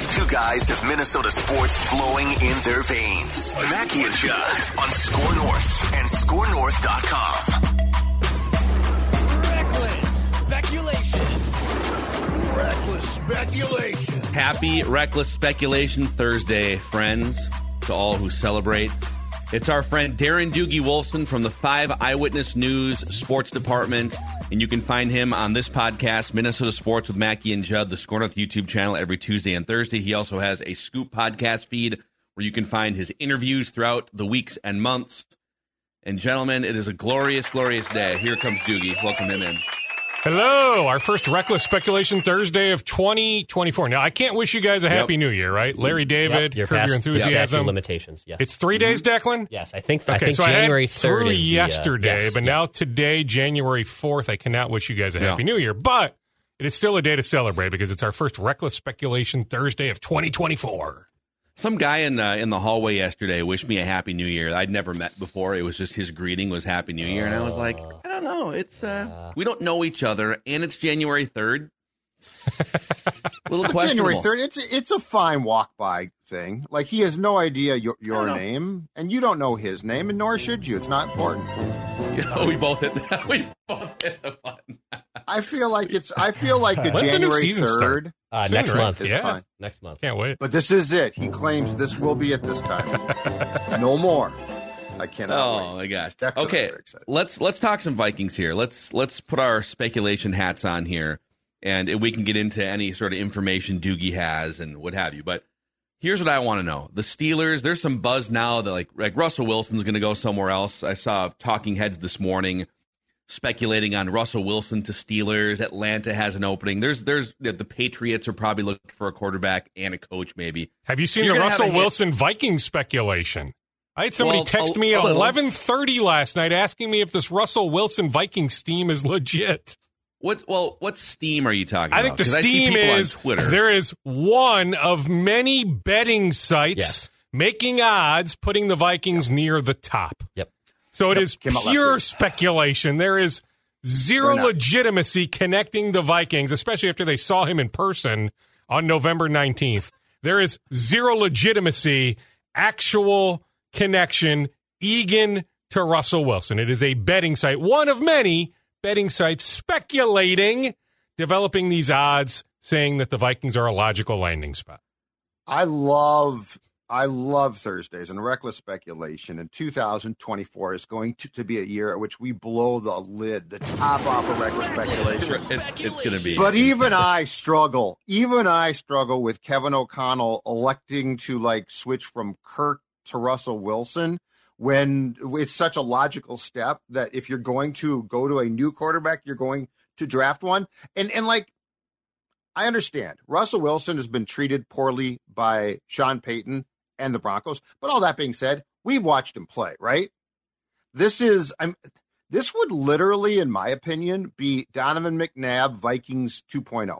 These two guys have Minnesota sports flowing in their veins. Mackey and Judd on Score North and ScoreNorth.com. Reckless speculation. Reckless speculation. Happy Reckless Speculation Thursday, friends, to all who celebrate. It's our friend Darren Doogie Wolfson from the Five Eyewitness News Sports Department. And you can find him on this podcast, Minnesota Sports with Mackey and Judd, the Score North YouTube channel every Tuesday and Thursday. He also has a Scoop podcast feed where you can find his interviews throughout the weeks and months. And gentlemen, it is a glorious, glorious day. Here comes Doogie. Welcome him in. Hello, our first reckless speculation Thursday of 2024. Now, I can't wish you guys a happy new year, right? Larry David, Yep, curb past your the statute of enthusiasm. limitations. Yes. It's three days, Declan. yes, I think I Okay, think so January I had third through is the, uh, yesterday, yes, but yeah. now today, January fourth, I cannot wish you guys a Yeah. happy new year. But it is still a day to celebrate because it's our first reckless speculation Thursday of 2024. Some guy in uh, in the hallway yesterday wished me a happy new year. I'd never met before. It was just his greeting was happy new year, and I was like, I don't know. It's uh, we don't know each other, and it's January third. little questionable. January third. It's it's a fine walk by thing. Like he has no idea your, your name, and you don't know his name, and nor should you. It's not important. Oh, we both hit. The, we both hit the button. I feel like it's. I feel like the When's the new January season start? third. Uh, Soon, next right? month. Yeah. fine. Next month. Can't wait. But this is it. He claims this will be it this time. no more. I cannot Oh wait. my gosh. Dex Okay, let's let's talk some Vikings here. Let's let's put our speculation hats on here, and we can get into any sort of information Doogie has and what have you. But here's what I want to know: the Steelers. There's some buzz now that like like Russell Wilson's going to go somewhere else. I saw Talking Heads this morning speculating on Russell Wilson to Steelers. Atlanta has an opening. There's there's the the Patriots are probably looking for a quarterback and a coach maybe. Have you seen You're the Russell a hit- Wilson Vikings speculation? I had somebody Well, text a- me at eleven thirty last night asking me if this Russell Wilson Vikings team is legit. What well what steam are you talking I about? think the 'Cause I see steam people is on Twitter. there is one of many betting sites Yes. making odds putting the Vikings near the top. Yep. So it is came out pure speculation. There is zero legitimacy connecting the Vikings, especially after they saw him in person on November 19th. There is zero legitimacy, actual connection, Egan to Russell Wilson. It is a betting site, one of many betting sites speculating, developing these odds, saying that the Vikings are a logical landing spot. I love I love Thursdays and reckless speculation. And 2024 is going to, to be a year at which we blow the lid, the top off of reckless speculation. It- it's going to be. But even I struggle. Even I struggle with Kevin O'Connell electing to like switch from Kirk to Russell Wilson when it's such a logical step that if you're going to go to a new quarterback, you're going to draft one. And and like I understand Russell Wilson has been treated poorly by Sean Payton and the Broncos. But all that being said, we've watched him play, right? This is I'm this would literally, in my opinion, be Donovan McNabb Vikings oh. 2.0.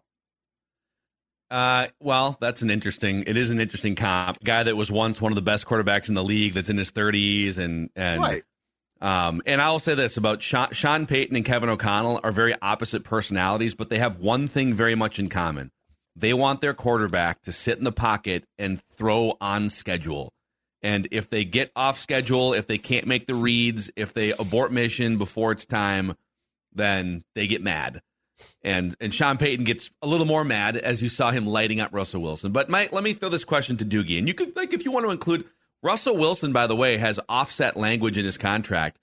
Uh, well, that's an interesting. It is an interesting comp. Guy that was once one of the best quarterbacks in the league, that's in his thirties, and and Right. um, and I'll say this about Sean, Sean Payton and Kevin O'Connell are very opposite personalities, but they have one thing very much in common. They want their quarterback to sit in the pocket and throw on schedule. And if they get off schedule, if they can't make the reads, if they abort mission before it's time, then they get mad. And and Sean Payton gets a little more mad as you saw him lighting up Russell Wilson. But Mike, let me throw this question to Doogie. And you could like if you want to include Russell Wilson, by the way, has offset language in his contract.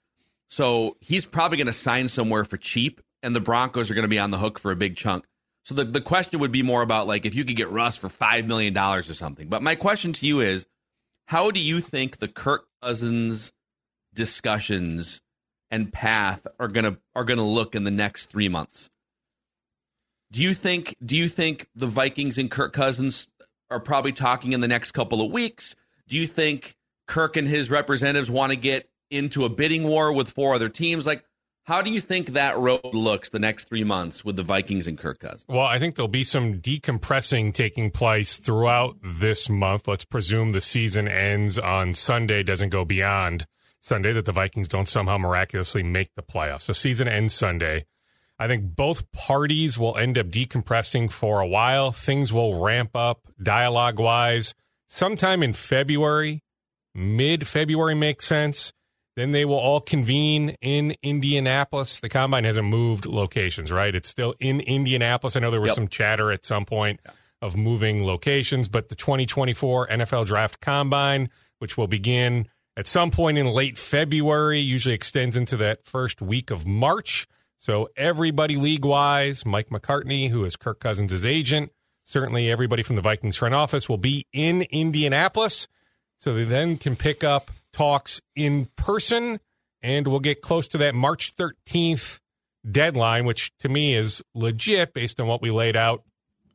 So he's probably going to sign somewhere for cheap, and the Broncos are going to be on the hook for a big chunk. So the, the question would be more about like if you could get Russ for $5 million or something. But my question to you is how do you think the Kirk Cousins discussions and path are gonna are gonna look in the next three months? Do you think do you think the Vikings and Kirk Cousins are probably talking in the next couple of weeks? Do you think Kirk and his representatives want to get into a bidding war with four other teams? Like how do you think that road looks the next three months with the Vikings and Kirk Cousins? Well, I think there'll be some decompressing taking place throughout this month. Let's presume the season ends on Sunday, doesn't go beyond Sunday, that the Vikings don't somehow miraculously make the playoffs. So season ends Sunday. I think both parties will end up decompressing for a while. Things will ramp up dialogue wise sometime in February. Mid February makes sense. Then they will all convene in Indianapolis. The combine hasn't moved locations, right? It's still in Indianapolis. I know there was Yep. some chatter at some point of moving locations, but the 2024 NFL Draft Combine, which will begin at some point in late February, usually extends into that first week of March. So everybody league wise, Mike McCartney, who is Kirk Cousins' agent, certainly everybody from the Vikings front office will be in Indianapolis. So they then can pick up talks in person, and we'll get close to that March 13th deadline, which to me is legit based on what we laid out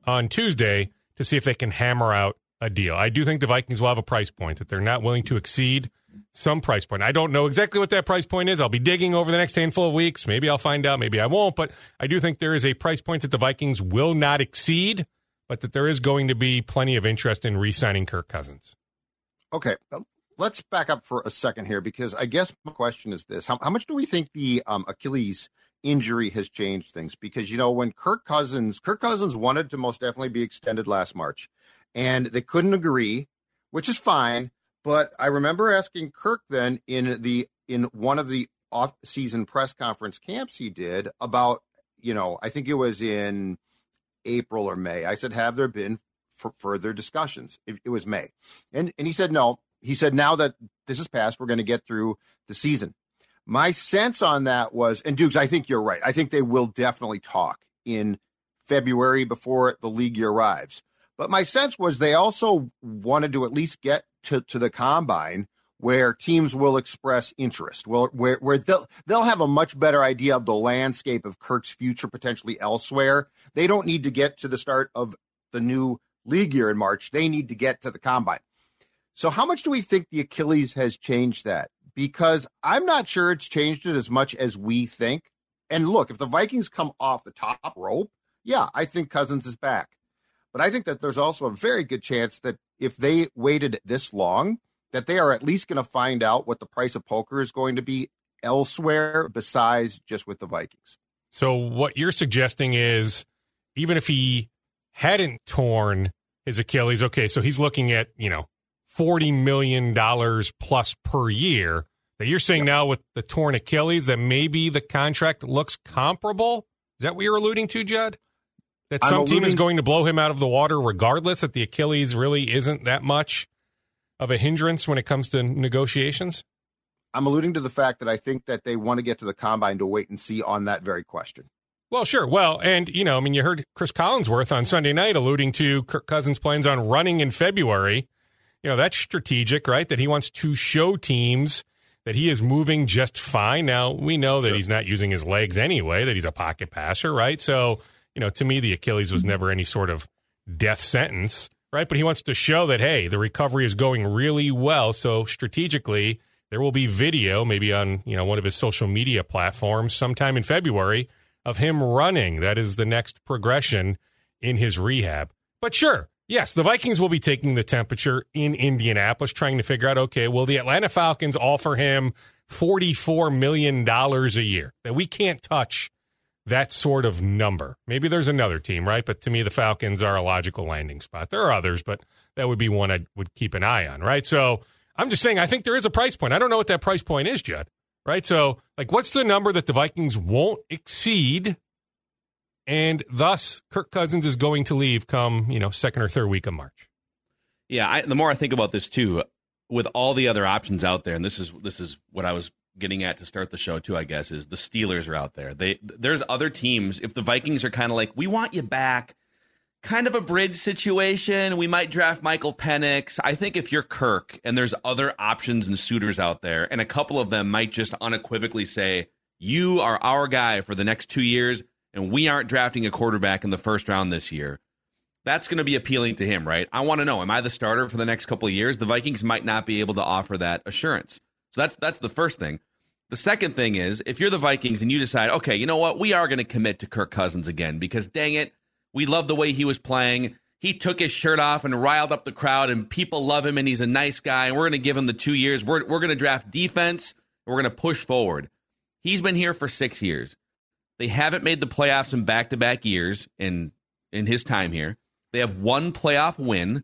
on Tuesday to see if they can hammer out a deal. I do think the Vikings will have a price point that they're not willing to exceed some price point. I don't know exactly what that price point is. I'll be digging over the next handful of weeks. Maybe I'll find out, maybe I won't, but I do think there is a price point that the Vikings will not exceed, but that there is going to be plenty of interest in re signing Kirk Cousins. Okay, let's back up for a second here because I guess my question is this: How, how much do we think the um, Achilles injury has changed things? Because you know when Kirk Cousins, Kirk Cousins wanted to most definitely be extended last March, and they couldn't agree, which is fine. But I remember asking Kirk then in the in one of the off-season press conference camps he did about you know I think it was in April or May. I said, have there been for further discussions? It, it was May, and and he said no. He said now that this is past, we're going to get through the season. My sense on that was, and Dukes, I think you're right. I think they will definitely talk in February before the league year arrives. But my sense was they also wanted to at least get to, to the combine where teams will express interest, well, where where they'll they'll have a much better idea of the landscape of Kirk's future potentially elsewhere. They don't need to get to the start of the new league year in March. They need to get to the combine. So how much do we think the Achilles has changed that? Because I'm not sure it's changed it as much as we think. And look, if the Vikings come off the top rope, yeah, I think Cousins is back. But I think that there's also a very good chance that if they waited this long, that they are at least going to find out what the price of poker is going to be elsewhere besides just with the Vikings. So what you're suggesting is even if he hadn't torn his Achilles, okay, so he's looking at, you know, forty million dollars plus per year. That you're saying now with the torn Achilles that maybe the contract looks comparable? Is that what you're alluding to, Judd? That some team is going to blow him out of the water regardless that the Achilles really isn't that much of a hindrance when it comes to negotiations? I'm alluding to the fact that I think that they want to get to the combine to wait and see on that very question. Well, sure. Well, and you know, I mean, you heard Chris Collinsworth on Sunday night alluding to Kirk Cousins' plans on running in February. You know, that's strategic, right? That he wants to show teams that he is moving just fine. Now we know that Sure. he's not using his legs anyway; that he's a pocket passer, right? So, you know, to me, the Achilles was mm-hmm. never any sort of death sentence, right? But he wants to show that hey, the recovery is going really well. So strategically, there will be video, maybe on you know one of his social media platforms, sometime in February of him running. That is the next progression in his rehab. But sure, yes, the Vikings will be taking the temperature in Indianapolis, trying to figure out okay, will the Atlanta Falcons offer him $44 million a year? That we can't touch that sort of number. Maybe there's another team, right? But to me, the Falcons are a logical landing spot. There are others, but that would be one I would keep an eye on, right? So I'm just saying, I think there is a price point. I don't know what that price point is, Judd, right? So, like, what's the number that the Vikings won't exceed? And thus, Kirk Cousins is going to leave come, you know, second or third week of March. Yeah, I, the more I think about this too, with all the other options out there, and this is this is what I was getting at to start the show too. I guess is the Steelers are out there. They there's other teams. If the Vikings are kind of like, we want you back, kind of a bridge situation. We might draft Michael Penix. I think if you're Kirk and there's other options and suitors out there, and a couple of them might just unequivocally say, you are our guy for the next two years. And we aren't drafting a quarterback in the first round this year, that's going to be appealing to him, right? I want to know, am I the starter for the next couple of years? The Vikings might not be able to offer that assurance. So that's that's the first thing. The second thing is if you're the Vikings and you decide, okay, you know what, we are going to commit to Kirk Cousins again because dang it, we love the way he was playing. He took his shirt off and riled up the crowd, and people love him, and he's a nice guy. And we're going to give him the two years. We're, we're going to draft defense, and we're going to push forward. He's been here for six years. They haven't made the playoffs in back to back years in, in his time here. They have one playoff win,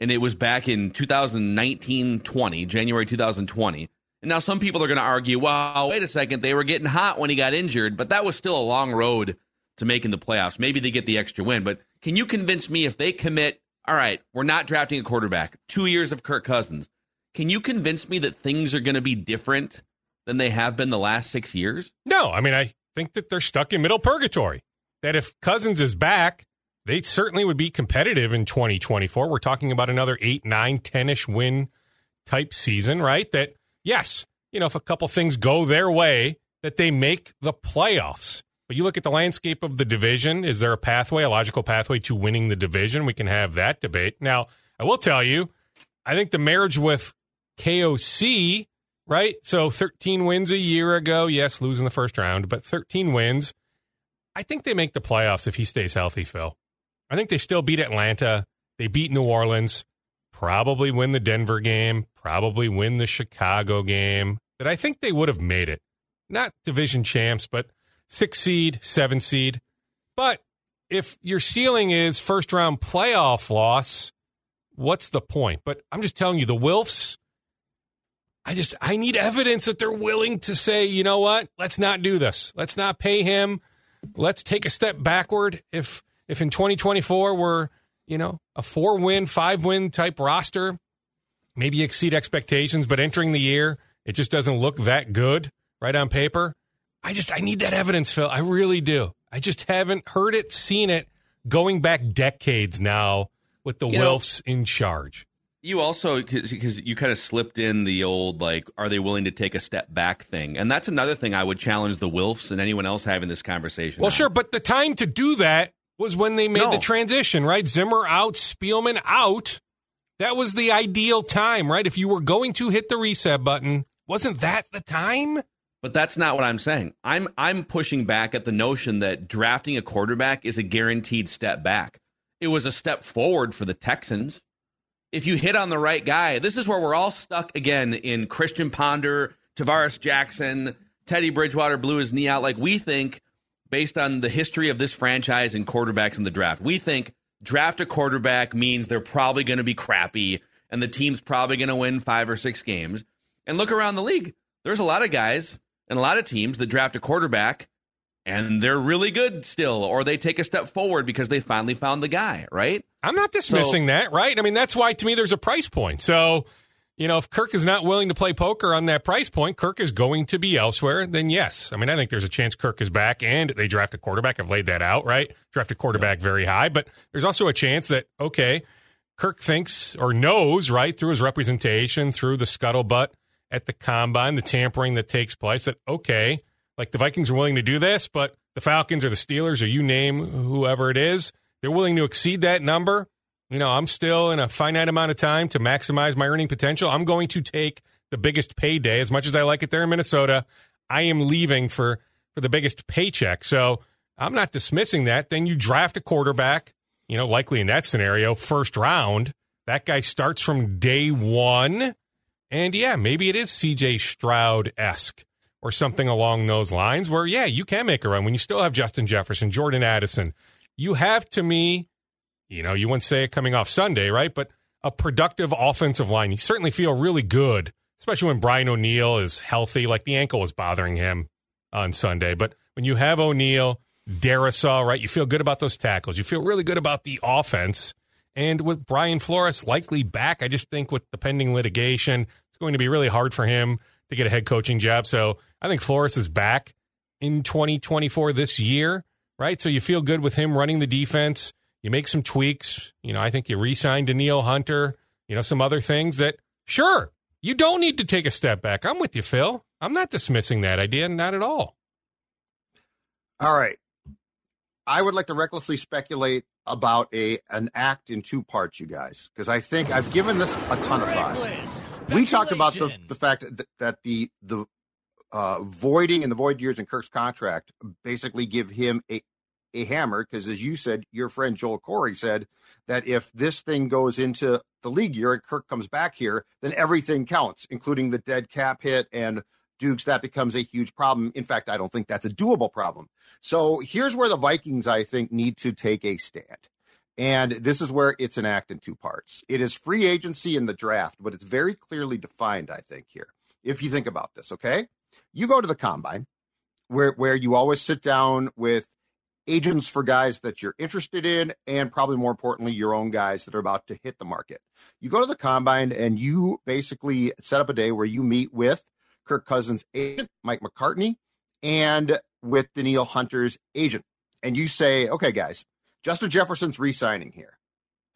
and it was back in 2019 20, January 2020. And now some people are going to argue, well, wait a second, they were getting hot when he got injured, but that was still a long road to making the playoffs. Maybe they get the extra win, but can you convince me if they commit, all right, we're not drafting a quarterback, two years of Kirk Cousins, can you convince me that things are going to be different than they have been the last six years? No, I mean, I think that they're stuck in middle purgatory. That if Cousins is back, they certainly would be competitive in 2024. We're talking about another 8, 9, 10 ish win type season, right? That yes, you know, if a couple things go their way, that they make the playoffs. But you look at the landscape of the division, is there a pathway, a logical pathway to winning the division? We can have that debate. Now, I will tell you, I think the marriage with KOC, right? So 13 wins a year ago, yes, losing the first round, but 13 wins. I think they make the playoffs if he stays healthy, Phil. I think they still beat Atlanta. They beat New Orleans probably win the Denver game, probably win the Chicago game, that I think they would have made it. Not division champs, but six seed, seven seed. But if your ceiling is first round playoff loss, what's the point? But I'm just telling you, the Wilfs, I just I need evidence that they're willing to say, you know what, let's not do this. Let's not pay him. Let's take a step backward. If if in 2024 we're you know, a four win, five win type roster, maybe exceed expectations, but entering the year, it just doesn't look that good right on paper. I just, I need that evidence, Phil. I really do. I just haven't heard it, seen it going back decades now with the you Wilfs know, in charge. You also, because you kind of slipped in the old, like, are they willing to take a step back thing? And that's another thing I would challenge the Wilfs and anyone else having this conversation. Well, on. sure, but the time to do that was when they made no. the transition, right? Zimmer out, Spielman out. That was the ideal time, right? If you were going to hit the reset button, wasn't that the time? But that's not what I'm saying. I'm I'm pushing back at the notion that drafting a quarterback is a guaranteed step back. It was a step forward for the Texans. If you hit on the right guy, this is where we're all stuck again in Christian Ponder, Tarvaris Jackson, Teddy Bridgewater blew his knee out. Like we think based on the history of this franchise and quarterbacks in the draft. We think draft a quarterback means they're probably going to be crappy and the team's probably going to win five or six games. And look around the league. There's a lot of guys and a lot of teams that draft a quarterback and they're really good still, or they take a step forward because they finally found the guy, right? I'm not dismissing so, that, right? I mean, that's why to me there's a price point. So you know, if Kirk is not willing to play poker on that price point, Kirk is going to be elsewhere, then yes. I mean, I think there's a chance Kirk is back and they draft a quarterback. I've laid that out, right? Draft a quarterback very high, but there's also a chance that, okay, Kirk thinks or knows, right, through his representation, through the scuttlebutt at the combine, the tampering that takes place, that, okay, like the Vikings are willing to do this, but the Falcons or the Steelers or you name whoever it is, they're willing to exceed that number you know, I'm still in a finite amount of time to maximize my earning potential. I'm going to take the biggest payday as much as I like it there in Minnesota. I am leaving for for the biggest paycheck. So I'm not dismissing that. Then you draft a quarterback, you know, likely in that scenario, first round. That guy starts from day one. And yeah, maybe it is CJ Stroud esque or something along those lines where, yeah, you can make a run when you still have Justin Jefferson, Jordan Addison. You have to me you know, you wouldn't say it coming off Sunday, right? But a productive offensive line. You certainly feel really good, especially when Brian O'Neill is healthy. Like the ankle was bothering him on Sunday. But when you have O'Neill, Darrisaw, right, you feel good about those tackles. You feel really good about the offense. And with Brian Flores likely back, I just think with the pending litigation, it's going to be really hard for him to get a head coaching job. So I think Flores is back in 2024 this year, right? So you feel good with him running the defense. You make some tweaks. You know, I think you re-signed Danielle Hunter. You know, some other things that sure you don't need to take a step back. I'm with you, Phil. I'm not dismissing that idea, not at all. All right. I would like to recklessly speculate about a an act in two parts, you guys, because I think I've given this a ton of thought. We talked about the, the fact that, that the the uh, voiding in the void years in Kirk's contract basically give him a a hammer because, as you said, your friend Joel Corry said that if this thing goes into the league year and Kirk comes back here, then everything counts, including the dead cap hit and Dukes. That becomes a huge problem. In fact, I don't think that's a doable problem. So here's where the Vikings, I think, need to take a stand. And this is where it's an act in two parts. It is free agency in the draft, but it's very clearly defined, I think, here. If you think about this, okay? You go to the combine where where you always sit down with agents for guys that you're interested in, and probably more importantly, your own guys that are about to hit the market. You go to the combine and you basically set up a day where you meet with Kirk Cousins' agent, Mike McCartney, and with Danielle Hunter's agent. And you say, okay, guys, Justin Jefferson's re-signing here.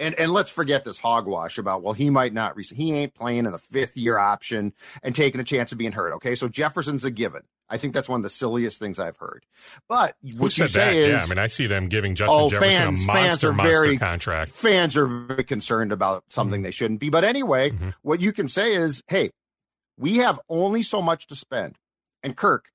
And and let's forget this hogwash about well he might not re- he ain't playing in the fifth year option and taking a chance of being hurt. Okay, so Jefferson's a given. I think that's one of the silliest things I've heard. But Who what you said say that? is, yeah, I mean, I see them giving Justin Oh, Jefferson fans- a fans monster, are monster very- contract. fans are very concerned about something they shouldn't be. But anyway, Mhm. what you can say is, hey, we have only so much to spend. And Kirk,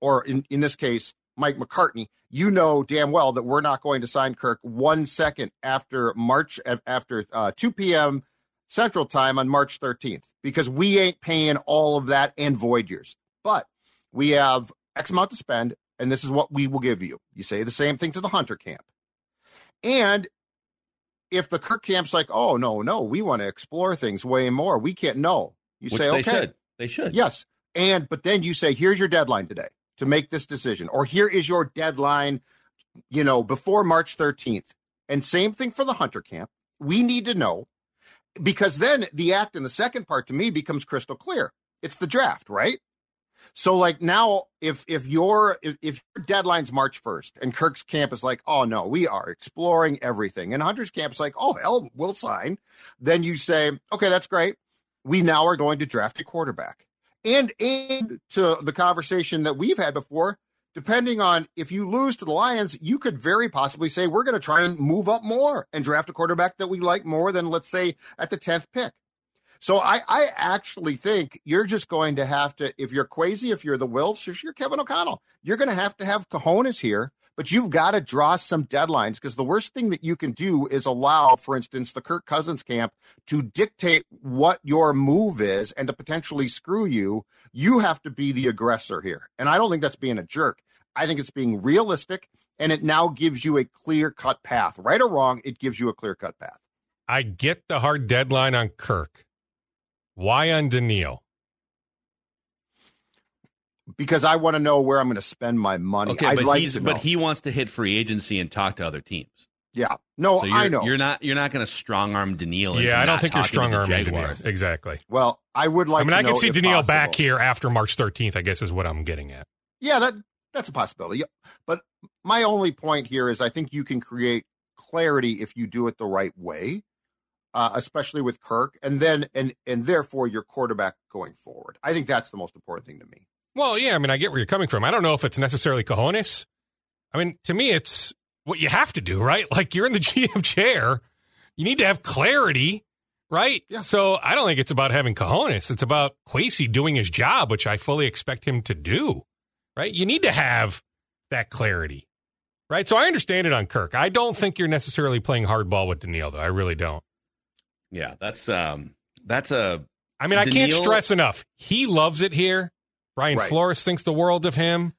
or in, in this case, Mike McCartney, you know damn well that we're not going to sign Kirk one second after March after uh, 2 p.m. Central Time on March 13th because we ain't paying all of that and void years. But we have X amount to spend, and this is what we will give you. You say the same thing to the Hunter camp. And if the Kirk camp's like, oh, no, no, we want to explore things way more, we can't know. You Which say, they okay. should. They should. Yes. And but then you say, here's your deadline today to make this decision, or here is your deadline, you know, before March 13th. And same thing for the Hunter camp. We need to know because then the act in the second part to me becomes crystal clear. It's the draft, right? So like now, if if your if, if your deadline's March 1st and Kirk's camp is like, oh no, we are exploring everything, and Hunter's camp is like, oh hell, we'll sign, then you say, okay, that's great. We now are going to draft a quarterback. And and to the conversation that we've had before, depending on if you lose to the Lions, you could very possibly say we're going to try and move up more and draft a quarterback that we like more than let's say at the 10th pick. So I, I actually think you're just going to have to, if you're Kwesi, if you're the Wilfs, if you're Kevin O'Connell, you're going to have to have cojones here, but you've got to draw some deadlines because the worst thing that you can do is allow, for instance, the Kirk Cousins camp to dictate what your move is and to potentially screw you. You have to be the aggressor here. And I don't think that's being a jerk. I think it's being realistic and it now gives you a clear cut path. Right or wrong, it gives you a clear cut path. I get the hard deadline on Kirk. Why on Danielle? Because I want to know where I'm going to spend my money. Okay, I'd but like he's but he wants to hit free agency and talk to other teams. yeah, no, so you're, I know. you're not you're not going to strong arm Danielle. Yeah, I don't think you're talking to the strong arming Danielle. Exactly. well, I would like. I mean, to I can see if Danielle possible. back here after March 13th, I guess is what I'm getting at. Yeah, that that's a possibility. But my only point here is, I think you can create clarity if you do it the right way, uh, especially with Kirk, and then and and therefore your quarterback going forward. I think that's the most important thing to me. Well, yeah, I mean, I get where you're coming from. I don't know if it's necessarily cojones. I mean, to me, it's what you have to do, right? Like you're in the GM chair, you need to have clarity, right? Yeah. So I don't think it's about having cojones. It's about Kwesi doing his job, which I fully expect him to do, right? You need to have that clarity, right? So I understand it on Kirk. I don't think you're necessarily playing hardball with Danielle, though. I really don't. Yeah, that's um that's a I mean, I can't stress enough. He loves it here. Brian Right. Flores thinks the world of him.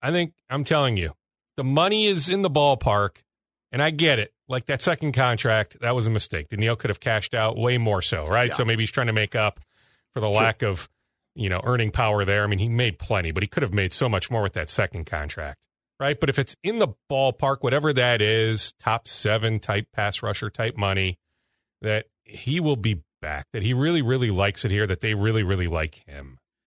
I think I'm telling you, the money is in the ballpark, and I get it. Like that second contract, that was a mistake. Danielle could have cashed out way more so, right? Yeah. So maybe he's trying to make up for the lack of, you know, earning power there. I mean, he made plenty, but he could have made so much more with that second contract, right? But if it's in the ballpark, whatever that is, top seven type pass rusher type money, that he will be back, that he really, really likes it here, that they really, really like him.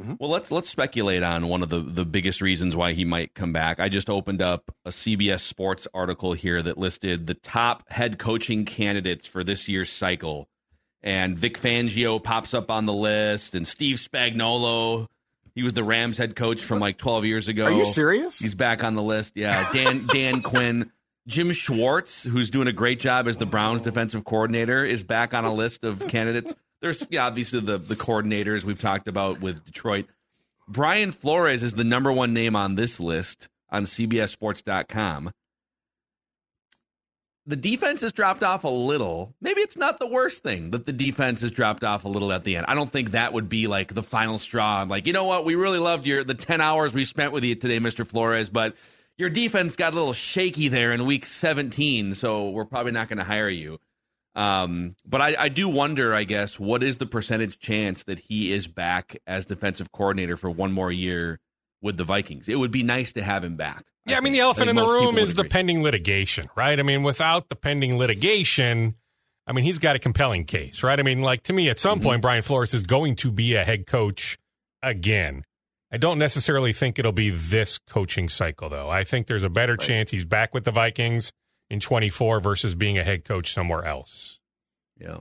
Mm-hmm. Well, let's let's speculate on one of the the biggest reasons why he might come back. I just opened up a CBS Sports article here that listed the top head coaching candidates for this year's cycle, and Vic Fangio pops up on the list, and Steve Spagnuolo, he was the Rams head coach from like 12 years ago. Are you serious? He's back on the list. Yeah, Dan Dan Quinn. Jim Schwartz, who's doing a great job as the Browns defensive coordinator, is back on a list of candidates. There's yeah, obviously the the coordinators we've talked about with Detroit. Brian Flores is the number one name on this list on CBSSports.com. The defense has dropped off a little. Maybe it's not the worst thing that the defense has dropped off a little at the end. I don't think that would be like the final straw. Like, you know what? We really loved your the 10 hours we spent with you today, Mr. Flores, but your defense got a little shaky there in week 17, so we're probably not going to hire you. Um, but I, I do wonder, I guess, what is the percentage chance that he is back as defensive coordinator for one more year with the Vikings? It would be nice to have him back. Yeah, I, I mean, the elephant in the room is the pending litigation, right? I mean, without the pending litigation, I mean, he's got a compelling case, right? I mean, like to me, at some mm-hmm. point, Brian Flores is going to be a head coach again. I don't necessarily think it'll be this coaching cycle, though. I think there's a better right. chance he's back with the Vikings in 24 versus being a head coach somewhere else. Yeah.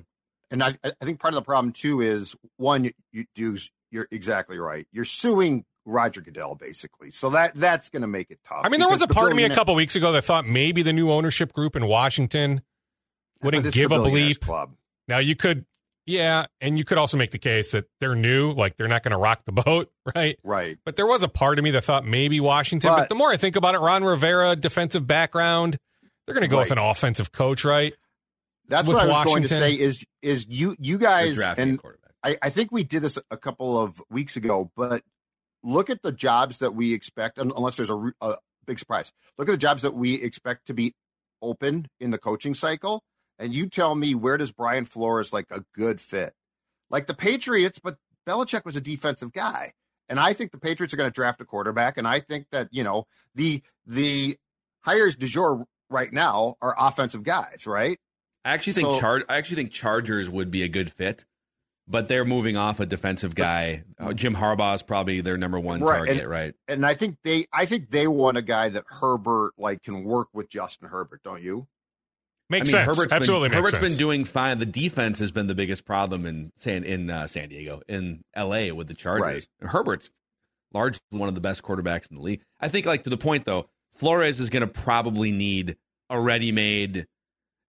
And I, I think part of the problem too is one, you, you do, you're exactly right. You're suing Roger Goodell basically. So that that's going to make it tough. I mean, there was a part of me a couple weeks ago that thought maybe the new ownership group in Washington wouldn't give a bleep. Club. Now you could, yeah, and you could also make the case that they're new, like they're not going to rock the boat, right? Right. But there was a part of me that thought maybe Washington. But, but the more I think about it, Ron Rivera, defensive background, they're going to go right. with an offensive coach, right? That's what I was Washington. going to say. Is is you you guys and I, I think we did this a couple of weeks ago, but look at the jobs that we expect, unless there's a, a big surprise. Look at the jobs that we expect to be open in the coaching cycle, and you tell me where does Brian Flores like a good fit? Like the Patriots, but Belichick was a defensive guy. And I think the Patriots are going to draft a quarterback. And I think that, you know, the the hires du jour right now are offensive guys, right? I actually think so, Char- I actually think Chargers would be a good fit, but they're moving off a defensive guy. Uh, Jim Harbaugh is probably their number one right, target, and, right? And I think they I think they want a guy that Herbert like can work with Justin Herbert, don't you? Makes I mean, sense. Herbert's Absolutely, been, Herbert's sense. been doing fine. The defense has been the biggest problem in San in uh, San Diego, in L.A. with the Chargers. Right. Herbert's largely one of the best quarterbacks in the league. I think, like to the point though, Flores is going to probably need a ready-made.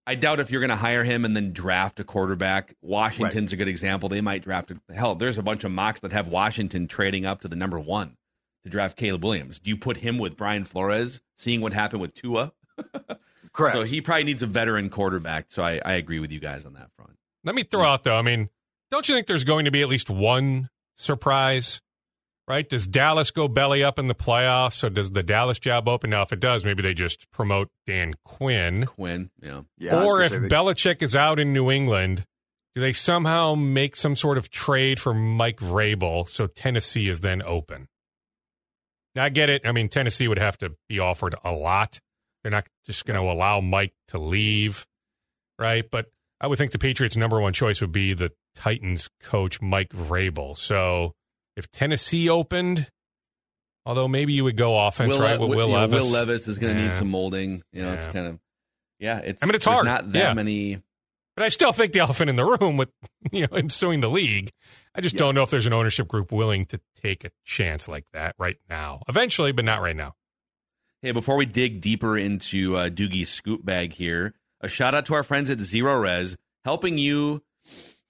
I doubt if you're going to hire him and then draft a quarterback. Washington's right. a good example. They might draft a, hell. There's a bunch of mocks that have Washington trading up to the number one to draft Caleb Williams. Do you put him with Brian Flores, seeing what happened with Tua? Correct. So he probably needs a veteran quarterback. So I, I agree with you guys on that front. Let me throw out though. I mean, don't you think there's going to be at least one surprise right? Does Dallas go belly up in the playoffs? So does the Dallas job open? Now, if it does, maybe they just promote Dan Quinn. Quinn, yeah. yeah or if Belichick is out in New England, do they somehow make some sort of trade for Mike Vrabel so Tennessee is then open? Now, I get it. I mean, Tennessee would have to be offered a lot. They're not just going to allow Mike to leave, right? But I would think the Patriots' number one choice would be the Titans coach, Mike Vrabel. So if Tennessee opened, although maybe you would go offense, Will, right? With Will, Levis. Will Levis is going to yeah. need some molding. You know, yeah. it's kind of yeah. It's I mean, it's hard. Not that yeah. many. But I still think the elephant in the room with you know him suing the league. I just don't know if there's an ownership group willing to take a chance like that right now. Eventually, but not right now. Hey, before we dig deeper into uh, Doogie's scoop bag here, a shout out to our friends at Zerorez, helping you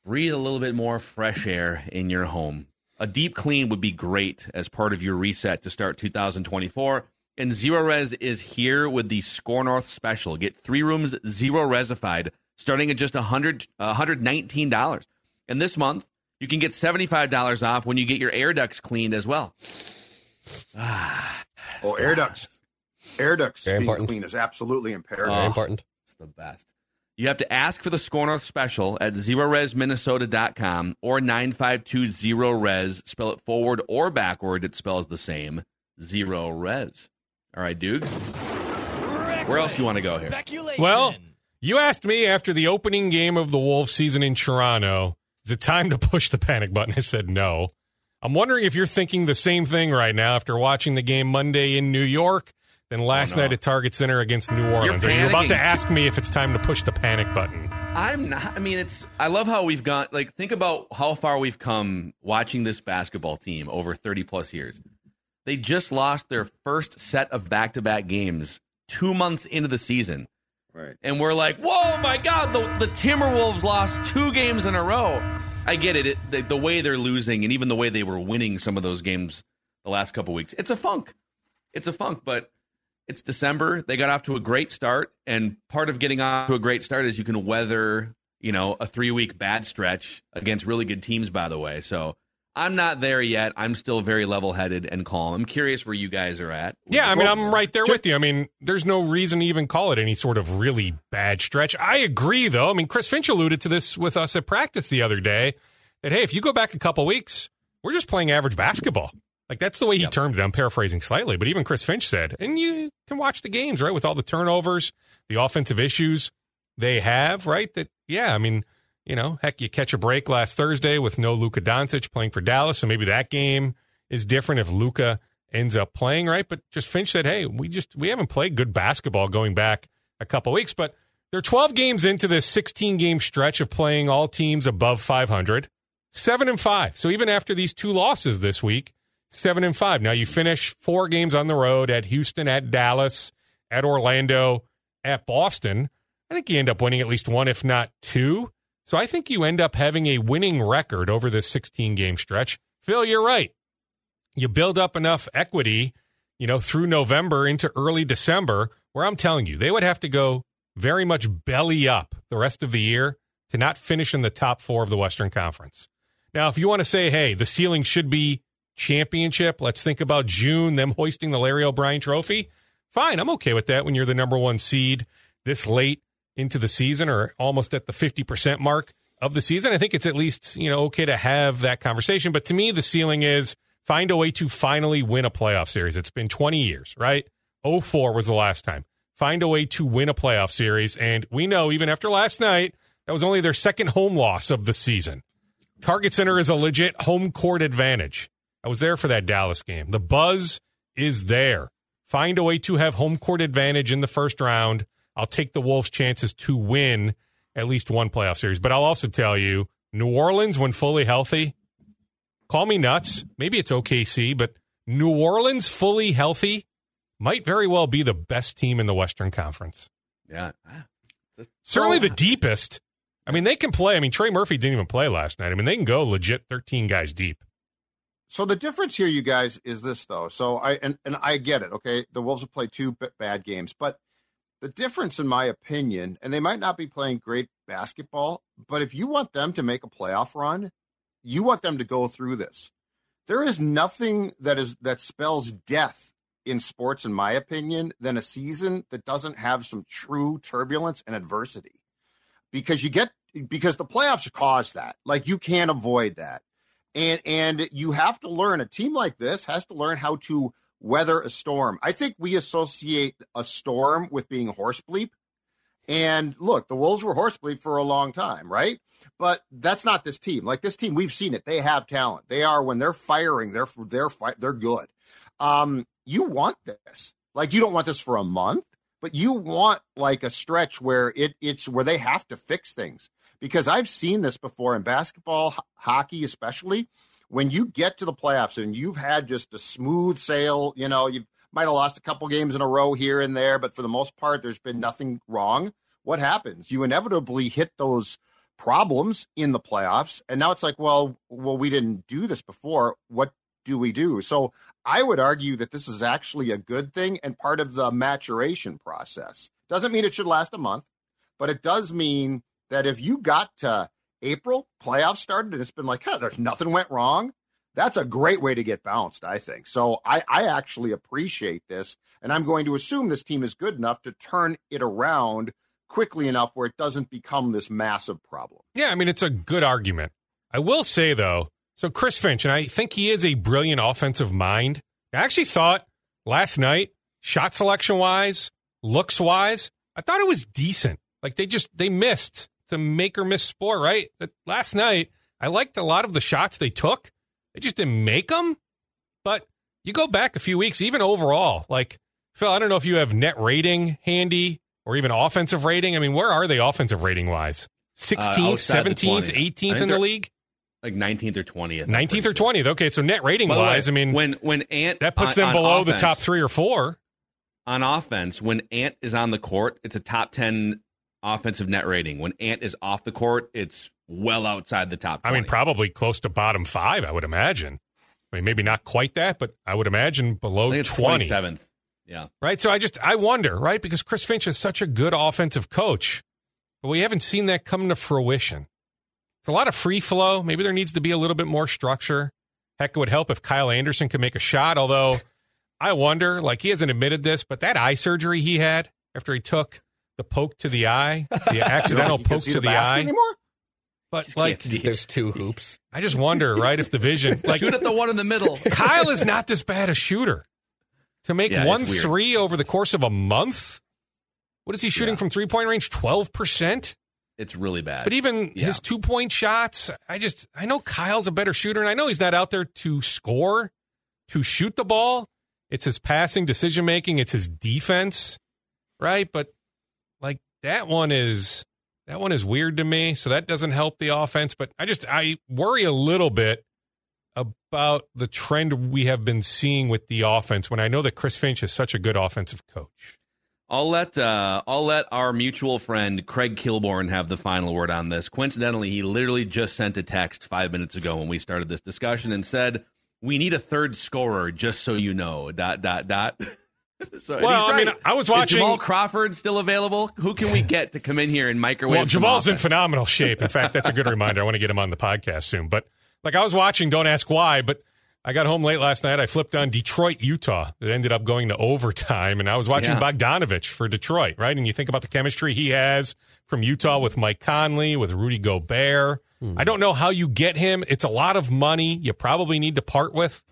breathe a little bit more fresh air in your home. A deep clean would be great as part of your reset to start 2024. And Zerorez is here with the Score North special. Get three rooms zero resified starting at just $100, $119. And this month, you can get $75 off when you get your air ducts cleaned as well. Ah, oh, air ducts. Air ducts Very being important. clean is absolutely imperative. Very important. It's the best. You have to ask for the Score North special at zerorezminnesota.com or 9520res. Spell it forward or backward. It spells the same. Zerorez. All right, dudes. Where else do you want to go here? Well, you asked me after the opening game of the Wolves season in Toronto, is it time to push the panic button? I said no. I'm wondering if you're thinking the same thing right now after watching the game Monday in New York, then last Oh, no. night at Target Center against New Orleans. you're you about to ask me if it's time to push the panic button? I'm not. I mean, it's. I love how we've gone. Like, think about how far we've come watching this basketball team over 30 plus years. They just lost their first set of back to back games two months into the season. Right. And we're like, whoa, my God, the, the Timberwolves lost two games in a row. I get it. it the, the way they're losing and even the way they were winning some of those games the last couple weeks, it's a funk. It's a funk, but it's December. They got off to a great start. And part of getting off to a great start is you can weather, you know, a three week bad stretch against really good teams, by the way. So I'm not there yet. I'm still very level headed and calm. I'm curious where you guys are at. Yeah, I mean, I'm right there with you. I mean, there's no reason to even call it any sort of really bad stretch. I agree, though. I mean, Chris Finch alluded to this with us at practice the other day that, hey, if you go back a couple weeks, we're just playing average basketball. Like, that's the way he termed it. I'm paraphrasing slightly, but even Chris Finch said, and you can watch the games, right, with all the turnovers, the offensive issues they have, right? That, yeah, I mean, you know, heck, you catch a break last Thursday with no Luka Doncic playing for Dallas, so maybe that game is different if Luka ends up playing, right? But just Finch said, hey, we just we haven't played good basketball going back a couple weeks, but they're 12 games into this 16 game stretch of playing all teams above 500, seven and five. So even after these two losses this week, seven and five. Now you finish four games on the road at Houston, at Dallas, at Orlando, at Boston. I think you end up winning at least one, if not two. So I think you end up having a winning record over this 16 game stretch. Phil, you're right. You build up enough equity, you know, through November into early December, where I'm telling you, they would have to go very much belly up the rest of the year to not finish in the top four of the Western Conference. Now, if you want to say, hey, the ceiling should be championship, let's think about June, them hoisting the Larry O'Brien trophy. Fine, I'm okay with that when you're the number one seed this late into the season or almost at the 50% mark of the season. I think it's at least, you know, okay to have that conversation. But to me, the ceiling is find a way to finally win a playoff series. It's been 20 years, right? 04 was the last time. Find a way to win a playoff series. And we know even after last night, that was only their second home loss of the season. Target Center is a legit home court advantage. I was there for that Dallas game. The buzz is there. Find a way to have home court advantage in the first round. I'll take the Wolves' chances to win at least one playoff series. But I'll also tell you, New Orleans, when fully healthy, call me nuts. Maybe it's OKC, but New Orleans fully healthy might very well be the best team in the Western Conference. Yeah. Ah, Certainly the deepest. I mean, they can play. I mean, Trey Murphy didn't even play last night. I mean, they can go legit 13 guys deep. So the difference here, you guys, is this though. So I and, and I get it. Okay, the Wolves have played two bad games, but the difference, in my opinion, and they might not be playing great basketball, but if you want them to make a playoff run, you want them to go through this. There is nothing that is that spells death in sports, in my opinion, than a season that doesn't have some true turbulence and adversity. Because you get because the playoffs cause that. Like you can't avoid that and and you have to learn a team like this has to learn how to weather a storm. I think we associate a storm with being horse bleep. And look the wolves were horse bleep for a long time right? But that's not this team. Like this team we've seen it. They have talent. They are when they're firing they're they're they're good. Um you want this. Like you don't want this for a month but you want like a stretch where it it's where they have to fix things because I've seen this before in basketball, ho- hockey, especially when you get to the playoffs and you've had just a smooth sail. You know, you might have lost a couple games in a row here and there, but for the most part, there's been nothing wrong. What happens? You inevitably hit those problems in the playoffs, and now it's like, well, well, we didn't do this before. What do we do? So I would argue that this is actually a good thing and part of the maturation process. Doesn't mean it should last a month, but it does mean that if you got to April, playoffs started, and it's been like, huh, there's nothing went wrong. That's a great way to get bounced, I think. So I, I actually appreciate this, and I'm going to assume this team is good enough to turn it around quickly enough where it doesn't become this massive problem. Yeah, I mean, it's a good argument. I will say, though, so Chris Finch, and I think he is a brilliant offensive mind. I actually thought last night, shot selection wise, looks wise, I thought it was decent. Like they just they missed to make or miss sport, right? Uh, last night, I liked a lot of the shots they took. They just didn't make them. But you go back a few weeks, even overall, like Phil, I don't know if you have net rating handy or even offensive rating. I mean, where are they offensive rating wise? 16th, 17th, 18th in the league? Like 19th or 20th. 19th or 20th. Okay, so net rating wise, way, I mean, when when Ant that puts on, them below offense, the top 3 or 4. On offense, when Ant is on the court, it's a top 10 offensive net rating. When Ant is off the court, it's well outside the top 20. I mean, probably close to bottom 5, I would imagine. I mean, maybe not quite that, but I would imagine below 20. 27th. Yeah. Right. So I just, I wonder, right? Because Chris Finch is such a good offensive coach, but we haven't seen that come to fruition. It's a lot of free flow. Maybe there needs to be a little bit more structure. Heck, it would help if Kyle Anderson could make a shot, although I wonder, like he hasn't admitted this, but that eye surgery he had after he took the poke to the eye, the accidental poke to the, the eye. Anymore? But like, there's two hoops. I just wonder, right? If the vision, like, shoot at the one in the middle. Kyle is not this bad a shooter to make Yeah, one three over the course of a month. What is he shooting Yeah. from three point range? Twelve percent. It's really bad. But even Yeah. his two point shots, I just I know Kyle's a better shooter, and I know he's not out there to score, to shoot the ball. It's his passing, decision making, it's his defense, right? But like that one is that one is weird to me. So that doesn't help the offense. But I just I worry a little bit about the trend we have been seeing with the offense when I know that Chris Finch is such a good offensive coach. I'll let uh, I'll let our mutual friend Craig Kilborn have the final word on this. Coincidentally, he literally just sent a text five minutes ago when we started this discussion and said, "We need a third scorer, just so you know." Dot dot dot. so Well, he's I mean. I was Is watching- Jamal Crawford still available? Who can we get to come in here and microwave? Well, Jamal's in phenomenal shape. In fact, that's a good reminder. I want to get him on the podcast soon. But like I was watching, don't ask why, but I got home late last night. I flipped on Detroit, Utah. It ended up going to overtime, and I was watching Yeah. Bogdanovich for Detroit, right? And you think about the chemistry he has from Utah with Mike Conley, with Rudy Gobert. Hmm. I don't know how you get him. It's a lot of money. You probably need to part with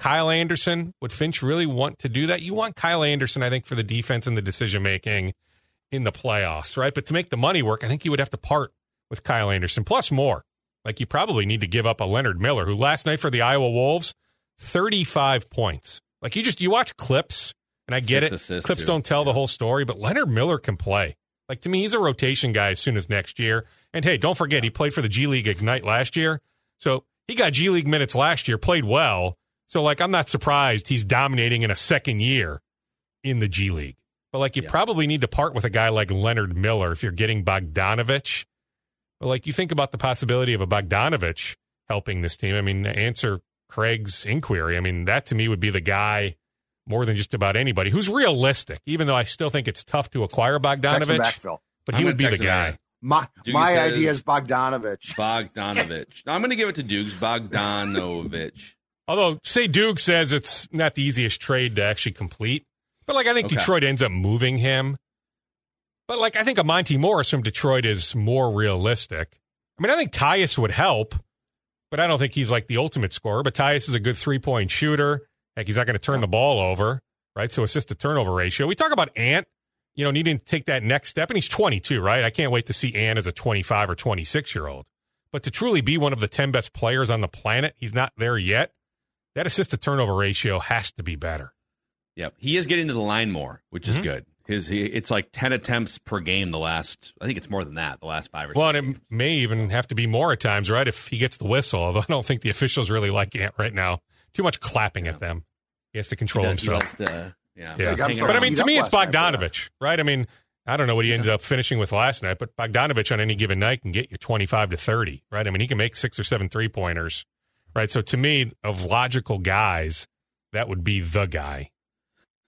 Kyle Anderson. Would Finch really want to do that? You want Kyle Anderson, I think, for the defense and the decision making in the playoffs, right? But to make the money work, I think you would have to part with Kyle Anderson plus more. Like you probably need to give up a Leonard Miller, who last night for the Iowa Wolves, 35 points. Like you just you watch clips, and I get Six it. clips too. don't tell the whole story, but Leonard Miller can play. Like to me, he's a rotation guy as soon as next year. And hey, don't forget he played for the G League Ignite last year, so he got G League minutes last year, played well. So like I'm not surprised he's dominating in a second year in the G League. But like you Yeah. probably need to part with a guy like Leonard Miller if you're getting Bogdanovich. But like you think about the possibility of a Bogdanovich helping this team. I mean, to answer Craig's inquiry. I mean, that to me would be the guy more than just about anybody who's realistic. Even though I still think it's tough to acquire Bogdanovich, back, but he would be the guy. My Doogie my idea is Bogdanovich. Bogdanovich. I'm going to give it to Dukes. Bogdanovich. Although, say Duke says it's not the easiest trade to actually complete, but like I think Okay. Detroit ends up moving him. But like I think a Monte Morris from Detroit is more realistic. I mean, I think Tyus would help, but I don't think he's like the ultimate scorer. But Tyus is a good three point shooter. Heck, he's not going to turn the ball over, right? So assist to turnover ratio. We talk about Ant, you know, needing to take that next step, and he's 22, right? I can't wait to see Ant as a 25 or 26 year old. But to truly be one of the 10 best players on the planet, he's not there yet. That assist to turnover ratio has to be better. Yep, he is getting to the line more, which is Mhm. good. His he, it's like ten attempts per game. The last, I think it's more than that. The last five or Well, six. and it games. may even have to be more at times, right? If he gets the whistle, although I don't think the officials really like it right now. Too much clapping at them. He has to He control does- himself. likes to, yeah, Yeah. he's I'm hanging sorry. But I mean, to me, it's last night, Bogdanovich, right? I mean, I don't know what he ended up finishing with last night, but Bogdanovich on any given night can get you 25 to 30, right? I mean, he can make six or seven three pointers, right? So to me, of logical guys, that would be the guy.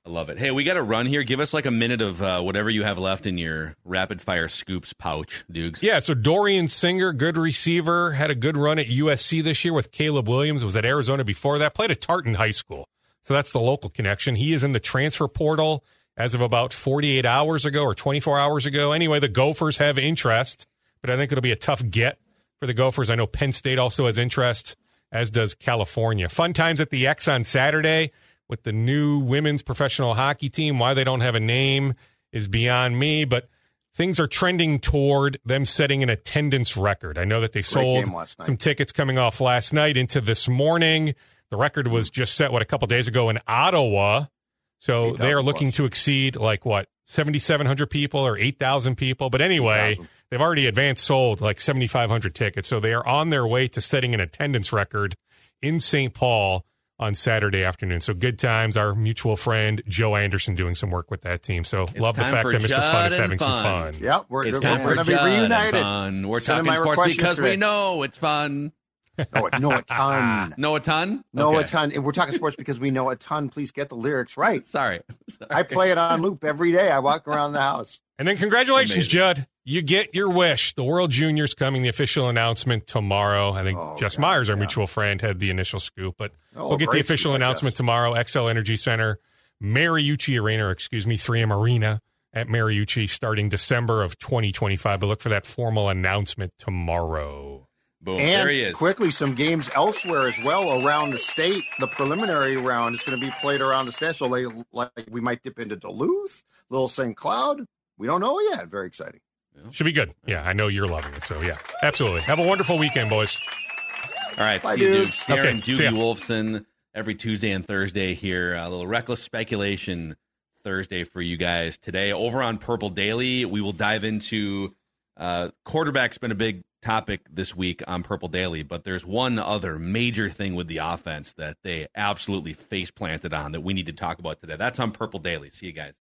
I love it. Hey, we got to run here. Give us like a minute of uh, whatever you have left in your rapid fire scoops pouch, Dukes. Yeah, so Dorian Singer, good receiver, had a good run at USC this year with Caleb Williams, was at Arizona before that, played at Tartan High School. So that's the local connection. He is in the transfer portal as of about 48 hours ago or 24 hours ago. Anyway, the Gophers have interest, but I think it'll be a tough get for the Gophers. I know Penn State also has interest, as does California. Fun times at the X on Saturday with the new women's professional hockey team. Why they don't have a name is beyond me, but things are trending toward them setting an attendance record. I know that they sold game last night. some tickets coming off last night into this morning. The record was just set, what, a couple days ago in Ottawa. So they are looking plus. to exceed like what, 7,700 people or 8,000 people. But anyway, 8,000. They've already advanced sold like 7,500 tickets. So they are on their way to setting an attendance record in St. Paul on Saturday afternoon. So good times. Our mutual friend Joe Anderson doing some work with that team. So It's love the fact that Mr. Fun is and having some Fun. fun. Yep, we're, It's we're, time we're for going to be Judd and reunited. fun. We're Send in talking sports request because we know it's fun. No, a- no, a ton. Know a ton? No, Okay. a ton. And we're talking sports because we know a ton. Please get the lyrics right. Sorry. Sorry. I play it on loop every day. I walk around the house. And then congratulations, Amazing. Judd. You get your wish. The World Juniors coming. The official announcement tomorrow. I think Oh, Jess God, Myers, our yeah. mutual friend, had the initial scoop, but Oh, we'll get the official scoop announcement tomorrow. Xcel Energy Center, Mariucci Arena, or excuse me, 3M Arena at Mariucci starting December of 2025. But look for that formal announcement tomorrow. Boom. And there he is. quickly, some games elsewhere as well around the state. The preliminary round is going to be played around the state. So, they, like, we might dip into Duluth, Little St. Cloud. We don't know yet. Very exciting. Should be good. Yeah, I know you're loving it. So, yeah, absolutely. Have a wonderful weekend, boys. All right, Bye, see you, dudes. Dukes. Darren Okay, see ya. Doogie Wolfson every Tuesday and Thursday here. A little reckless speculation Thursday for you guys today. Over on Purple Daily, we will dive into uh, quarterback's been a big topic this week on Purple Daily, but there's one other major thing with the offense that they absolutely face planted on that we need to talk about today. That's on Purple Daily. See you guys.